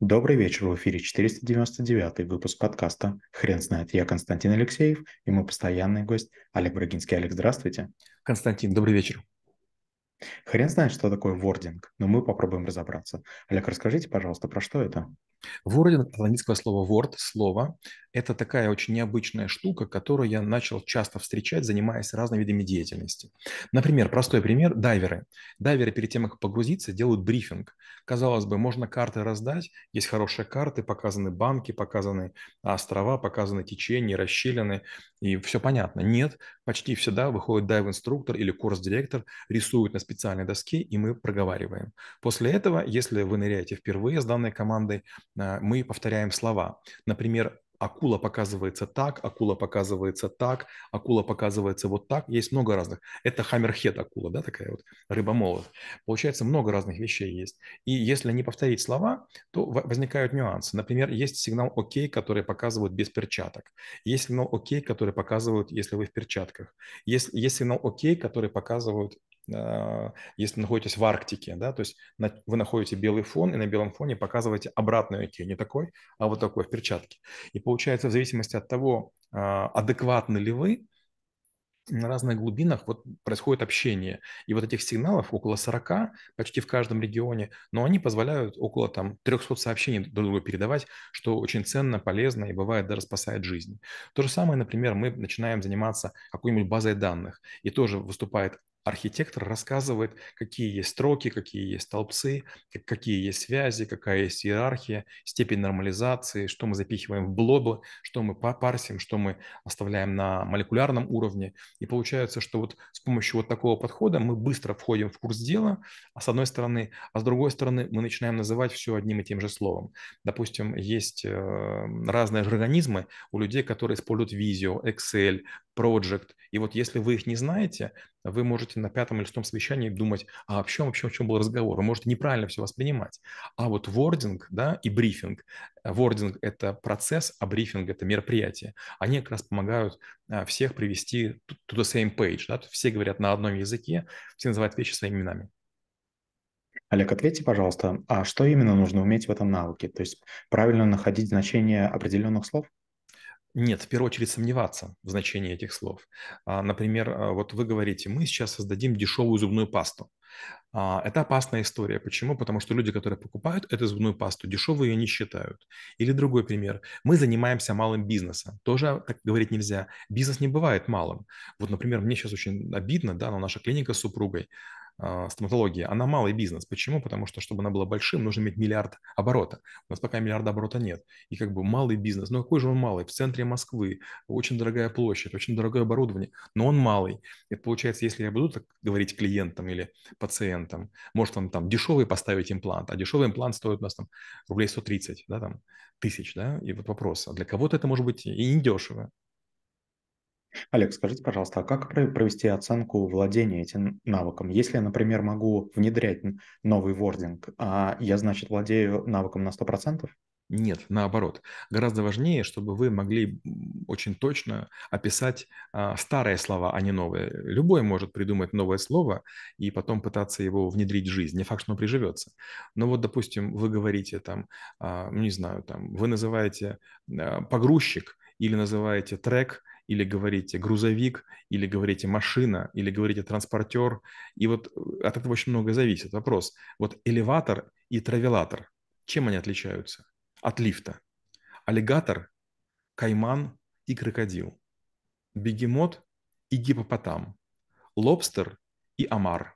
Добрый вечер, в эфире 499 выпуск подкаста «Хрен знает». Я Константин Алексеев и мой постоянный гость Олег Брагинский. Олег, здравствуйте. Константин, добрый вечер. Хрен знает, что такое вординг, но мы попробуем разобраться. Олег, расскажите, пожалуйста, про что это? Вординг от английского слова word, слово. Это такая очень необычная штука, которую я начал часто встречать, занимаясь разными видами деятельности. Например, простой пример – дайверы. Дайверы перед тем, как погрузиться, делают брифинг. Казалось бы, можно карты раздать, есть хорошие карты, показаны банки, показаны острова, показаны течения, расщелины, и все понятно. Нет, почти всегда выходит дайв-инструктор или курс-директор, рисует на специальной доске, и мы проговариваем. После этого, если вы ныряете впервые с данной командой, а, мы повторяем слова. Например, акула показывается так, акула показывается так, акула показывается вот так. Есть много разных. Это хаммерхед акула, да, такая вот рыба-молот. Получается, много разных вещей есть. И если не повторить слова, то возникают нюансы. Например, есть сигнал ОК, который показывают без перчаток. Есть сигнал ОК, который показывают, если вы в перчатках. Есть, есть сигнал ОК, который показывают если находитесь в Арктике, да, то есть вы находите белый фон, и на белом фоне показываете обратную тень, не такой, а вот такой в перчатке. И получается, в зависимости от того, а, адекватны ли вы, на разных глубинах вот происходит общение. И вот этих сигналов около 40 почти в каждом регионе, но они позволяют около там 300 сообщений друг другу передавать, что очень ценно, полезно и бывает даже спасает жизнь. То же самое, например, мы начинаем заниматься какой-нибудь базой данных, и тоже выступает архитектор рассказывает, какие есть строки, какие есть столбцы, какие есть связи, какая есть иерархия, степень нормализации, что мы запихиваем в блобы, что мы парсим, что мы оставляем на молекулярном уровне. И получается, что вот с помощью вот такого подхода мы быстро входим в курс дела, а с одной стороны, а с другой стороны мы начинаем называть все одним и тем же словом. Допустим, есть э, разные организмы у людей, которые используют Visio, Excel, Project. И вот если вы их не знаете, вы можете на пятом или шестом совещании думать, а о чем, вообще, о чем был разговор. Вы можете неправильно все воспринимать. А вот вординг да, и брифинг. Вординг – это процесс, а брифинг – это мероприятие. Они как раз помогают а, всех привести to the same page. Да? Все говорят на одном языке, все называют вещи своими именами. Олег, ответьте, пожалуйста, а что именно нужно уметь в этом навыке? То есть правильно находить значение определенных слов? Нет, в первую очередь сомневаться в значении этих слов. А, например, а, вот вы говорите, мы сейчас создадим дешевую зубную пасту. А, это опасная история. Почему? Потому что люди, которые покупают эту зубную пасту, дешевую ее не считают. Или другой пример. Мы занимаемся малым бизнесом. Тоже так говорить нельзя. Бизнес не бывает малым. Вот, например, мне сейчас очень обидно, да, но наша клиника с супругой, а, стоматология, она малый бизнес. Почему? Потому что, чтобы она была большим, нужно иметь миллиард оборота. У нас пока миллиарда оборота нет. И как бы малый бизнес, ну какой же он малый? В центре Москвы, очень дорогая площадь, очень дорогое оборудование, но он малый. Это получается, если я буду так говорить клиентам или пациентам, может он там дешевый поставить имплант, а дешевый имплант стоит у нас там рублей 130, да, там, тысяч, да, и вот вопрос, а для кого-то это может быть и не дешево, Олег, скажите, пожалуйста, а как провести оценку владения этим навыком? Если я, например, могу внедрять новый вординг, а я, значит, владею навыком на 100%? Нет, наоборот. Гораздо важнее, чтобы вы могли очень точно описать а, старые слова, а не новые. Любой может придумать новое слово и потом пытаться его внедрить в жизнь. Не факт, что оно приживется. Но вот, допустим, вы говорите там, а, не знаю, там, вы называете а, погрузчик или называете трек – или говорите грузовик, или говорите машина, или говорите транспортер. И вот э, от этого очень много зависит. Вопрос, вот элеватор и травелатор, чем они отличаются от лифта? Аллигатор, кайман и крокодил. Бегемот и гипопотам. Лобстер и омар.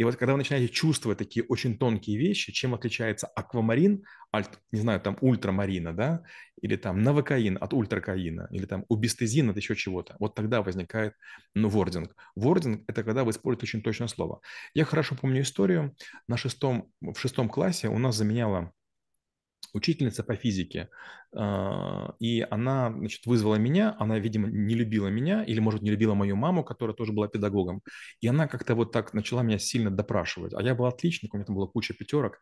И вот когда вы начинаете чувствовать такие очень тонкие вещи, чем отличается аквамарин, от, не знаю, там ультрамарина, да, или там новокаин от ультракаина, или там убистезин от еще чего-то, вот тогда возникает, ну, вординг. Вординг – это когда вы используете очень точное слово. Я хорошо помню историю. На шестом, в шестом классе у нас заменяла учительница по физике и она, значит, вызвала меня, она, видимо, не любила меня, или, может, не любила мою маму, которая тоже была педагогом, и она как-то вот так начала меня сильно допрашивать, а я был отличник, у меня там была куча пятерок,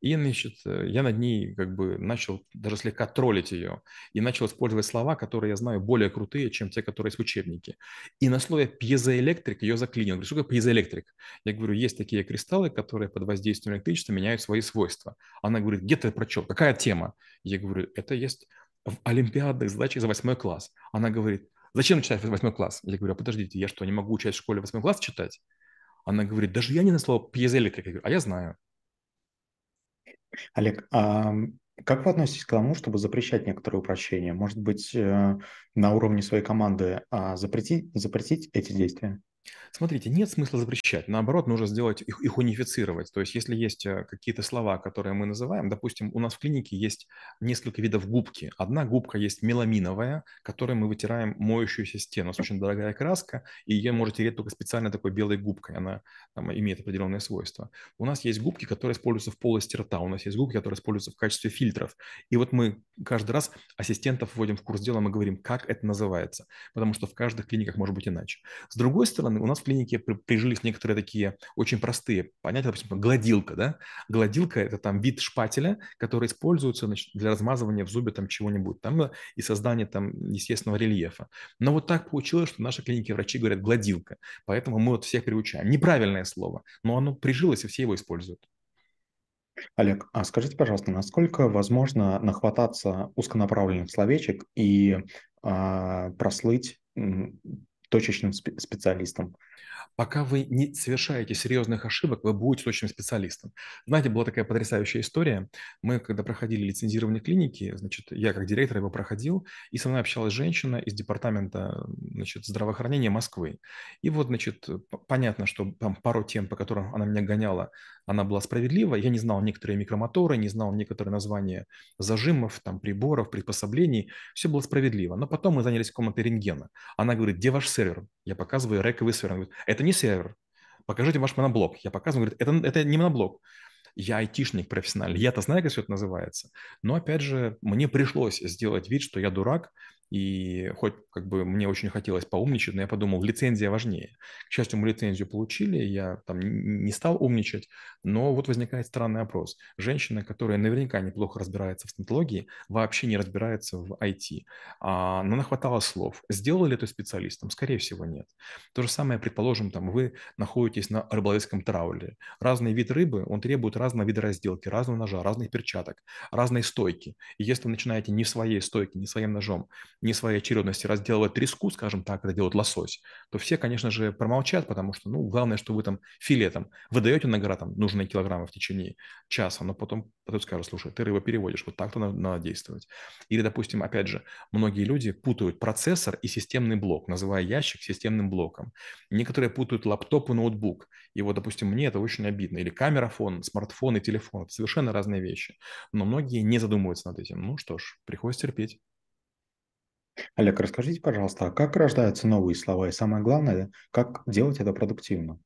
и, значит, я над ней как бы начал даже слегка троллить ее, и начал использовать слова, которые я знаю более крутые, чем те, которые есть в учебнике. И на слове пьезоэлектрик ее заклинил. Говорю, что такое пьезоэлектрик? Я говорю, есть такие кристаллы, которые под воздействием электричества меняют свои свойства. Она говорит, где ты прочел? Какая тема? Я говорю, это есть в олимпиадных задачах за восьмой класс. Она говорит, зачем читать восьмой класс? Я говорю, а подождите, я что, не могу учать в школе восьмой класс читать? Она говорит, даже я не на слово пьезоэлектрик. Я говорю, а я знаю. Олег, а как вы относитесь к тому, чтобы запрещать некоторые упрощения? Может быть, э, на уровне своей команды а, запретить, запретить эти действия? Смотрите, нет смысла запрещать. Наоборот, нужно сделать их, их унифицировать. То есть, если есть э, какие-то слова, которые мы называем, допустим, у нас в клинике есть несколько видов губки. Одна губка есть меламиновая, которой мы вытираем моющуюся стену. У очень дорогая краска, и ее можете тереть только специально такой белой губкой. Она там, имеет определенные свойства. У нас есть губки, которые используются в полости рта. У нас есть губки, которые используются в качестве фильтров. И вот мы каждый раз ассистентов вводим в курс дела, мы говорим, как это называется. Потому что в каждых клиниках может быть иначе. С другой стороны, у нас в клинике прижились некоторые такие очень простые понятия, допустим, гладилка, да? Гладилка – это там вид шпателя, который используется значит, для размазывания в зубе там чего-нибудь, там и создания там естественного рельефа. Но вот так получилось, что в нашей клинике врачи говорят гладилка, поэтому мы вот всех приучаем. Неправильное слово, но оно прижилось, и все его используют. Олег, а скажите, пожалуйста, насколько возможно нахвататься узконаправленных словечек и а, прослыть точечным специалистом. Пока вы не совершаете серьезных ошибок, вы будете точным специалистом. Знаете, была такая потрясающая история. Мы, когда проходили лицензирование клиники, значит, я как директор его проходил, и со мной общалась женщина из департамента значит, здравоохранения Москвы. И вот, значит, понятно, что там пару тем, по которым она меня гоняла, она была справедлива. Я не знал некоторые микромоторы, не знал некоторые названия зажимов, там, приборов, приспособлений. Все было справедливо. Но потом мы занялись комнатой рентгена. Она говорит, где ваш сервер? Я показываю рековый сервер. Она говорит, это не сервер. Покажите ваш моноблок. Я показываю, говорит, это, это не моноблок. Я айтишник профессиональный, я-то знаю, как все это называется. Но, опять же, мне пришлось сделать вид, что я дурак, и хоть как бы мне очень хотелось поумничать, но я подумал, лицензия важнее. К счастью, мы лицензию получили, я там не стал умничать, но вот возникает странный вопрос. Женщина, которая наверняка неплохо разбирается в стоматологии, вообще не разбирается в IT. А, но нахватала слов. Сделала ли это специалистом? Скорее всего, нет. То же самое, предположим, там вы находитесь на рыболовецком траулере. Разный вид рыбы, он требует разного вида разделки, разного ножа, разных перчаток, разной стойки. И если вы начинаете не в своей стойке, не своим ножом, не своей очередности разделывать треску, скажем так, это делает лосось, то все, конечно же, промолчат, потому что, ну, главное, что вы там филетом выдаете на гора там нужные килограммы в течение часа, но потом, потом скажут, слушай, ты рыбу переводишь, вот так-то надо, надо действовать. Или, допустим, опять же, многие люди путают процессор и системный блок, называя ящик системным блоком. Некоторые путают лаптоп и ноутбук. И вот, допустим, мне это очень обидно. Или камерафон, смартфон и телефон. Это совершенно разные вещи. Но многие не задумываются над этим. Ну что ж, приходится терпеть. Олег, расскажите, пожалуйста, а как рождаются новые слова? И самое главное, как делать это продуктивно?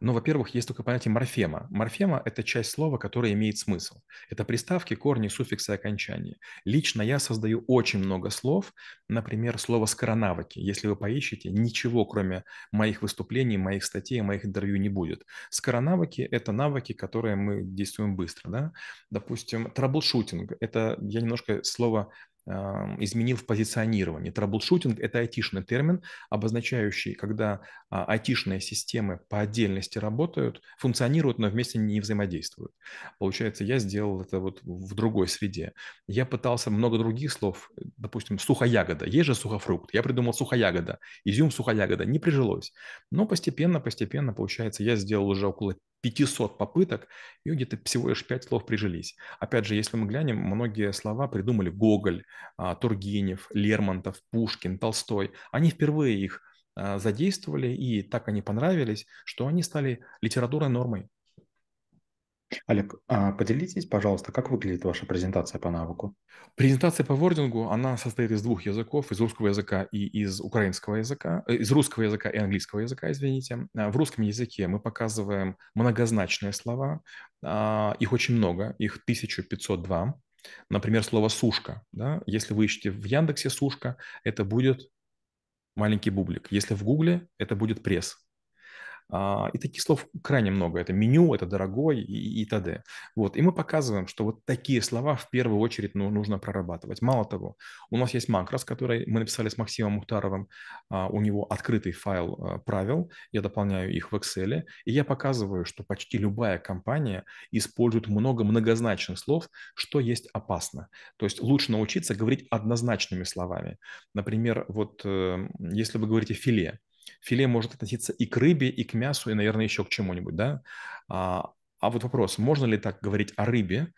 Ну, во-первых, есть только понятие морфема. Морфема – это часть слова, которая имеет смысл. Это приставки, корни, суффиксы, окончания. Лично я создаю очень много слов, например, слово «скоронавыки». Если вы поищете, ничего, кроме моих выступлений, моих статей, моих интервью не будет. Скоронавыки – это навыки, которые мы действуем быстро. Да? Допустим, troubleshooting – это я немножко слово изменил в позиционировании. Troubleshooting – это айтишный термин, обозначающий, когда а, айтишные системы по отдельности работают, функционируют, но вместе не взаимодействуют. Получается, я сделал это вот в другой среде. Я пытался много других слов, допустим, сухоягода. Есть же сухофрукт. Я придумал сухоягода. Изюм сухоягода. Не прижилось. Но постепенно, постепенно, получается, я сделал уже около 500 попыток, и где-то всего лишь 5 слов прижились. Опять же, если мы глянем, многие слова придумали Гоголь, а, Тургенев, Лермонтов, Пушкин, Толстой. Они впервые их а, задействовали, и так они понравились, что они стали литературной нормой. Олег, а поделитесь, пожалуйста, как выглядит ваша презентация по навыку? Презентация по вордингу, она состоит из двух языков, из русского языка и из украинского языка, э, из русского языка и английского языка, извините. А, в русском языке мы показываем многозначные слова, а, их очень много, их 1502. Например, слово «сушка». Да? Если вы ищете в Яндексе «сушка», это будет маленький бублик. Если в Гугле, это будет пресс. А, и таких слов крайне много. Это меню, это дорогой и, и т.д. Вот. И мы показываем, что вот такие слова в первую очередь ну, нужно прорабатывать. Мало того, у нас есть макрос, который мы написали с Максимом Мухтаровым. А, у него открытый файл а, правил. Я дополняю их в Excel. И я показываю, что почти любая компания использует много многозначных слов, что есть опасно. То есть лучше научиться говорить однозначными словами. Например, вот э, если вы говорите «филе», Филе может относиться и к рыбе, и к мясу, и, наверное, еще к чему-нибудь, да? А, а вот вопрос, можно ли так говорить о рыбе,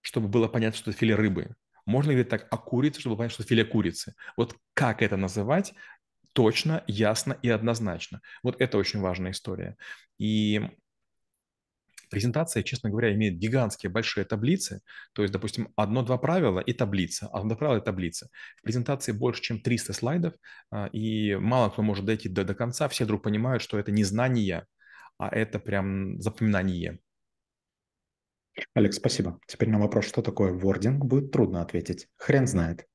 чтобы было понятно, что это филе рыбы? Можно ли так о курице, чтобы понять, что это филе курицы? Вот как это называть точно, ясно и однозначно? Вот это очень важная история. И Презентация, честно говоря, имеет гигантские большие таблицы, то есть, допустим, одно-два правила и таблица, одно правило и таблица. В презентации больше, чем 300 слайдов, а, и мало кто может дойти до, до конца, все вдруг понимают, что это не знание, а это прям запоминание. Алекс, спасибо. Теперь на вопрос, что такое вординг, будет трудно ответить. Хрен знает.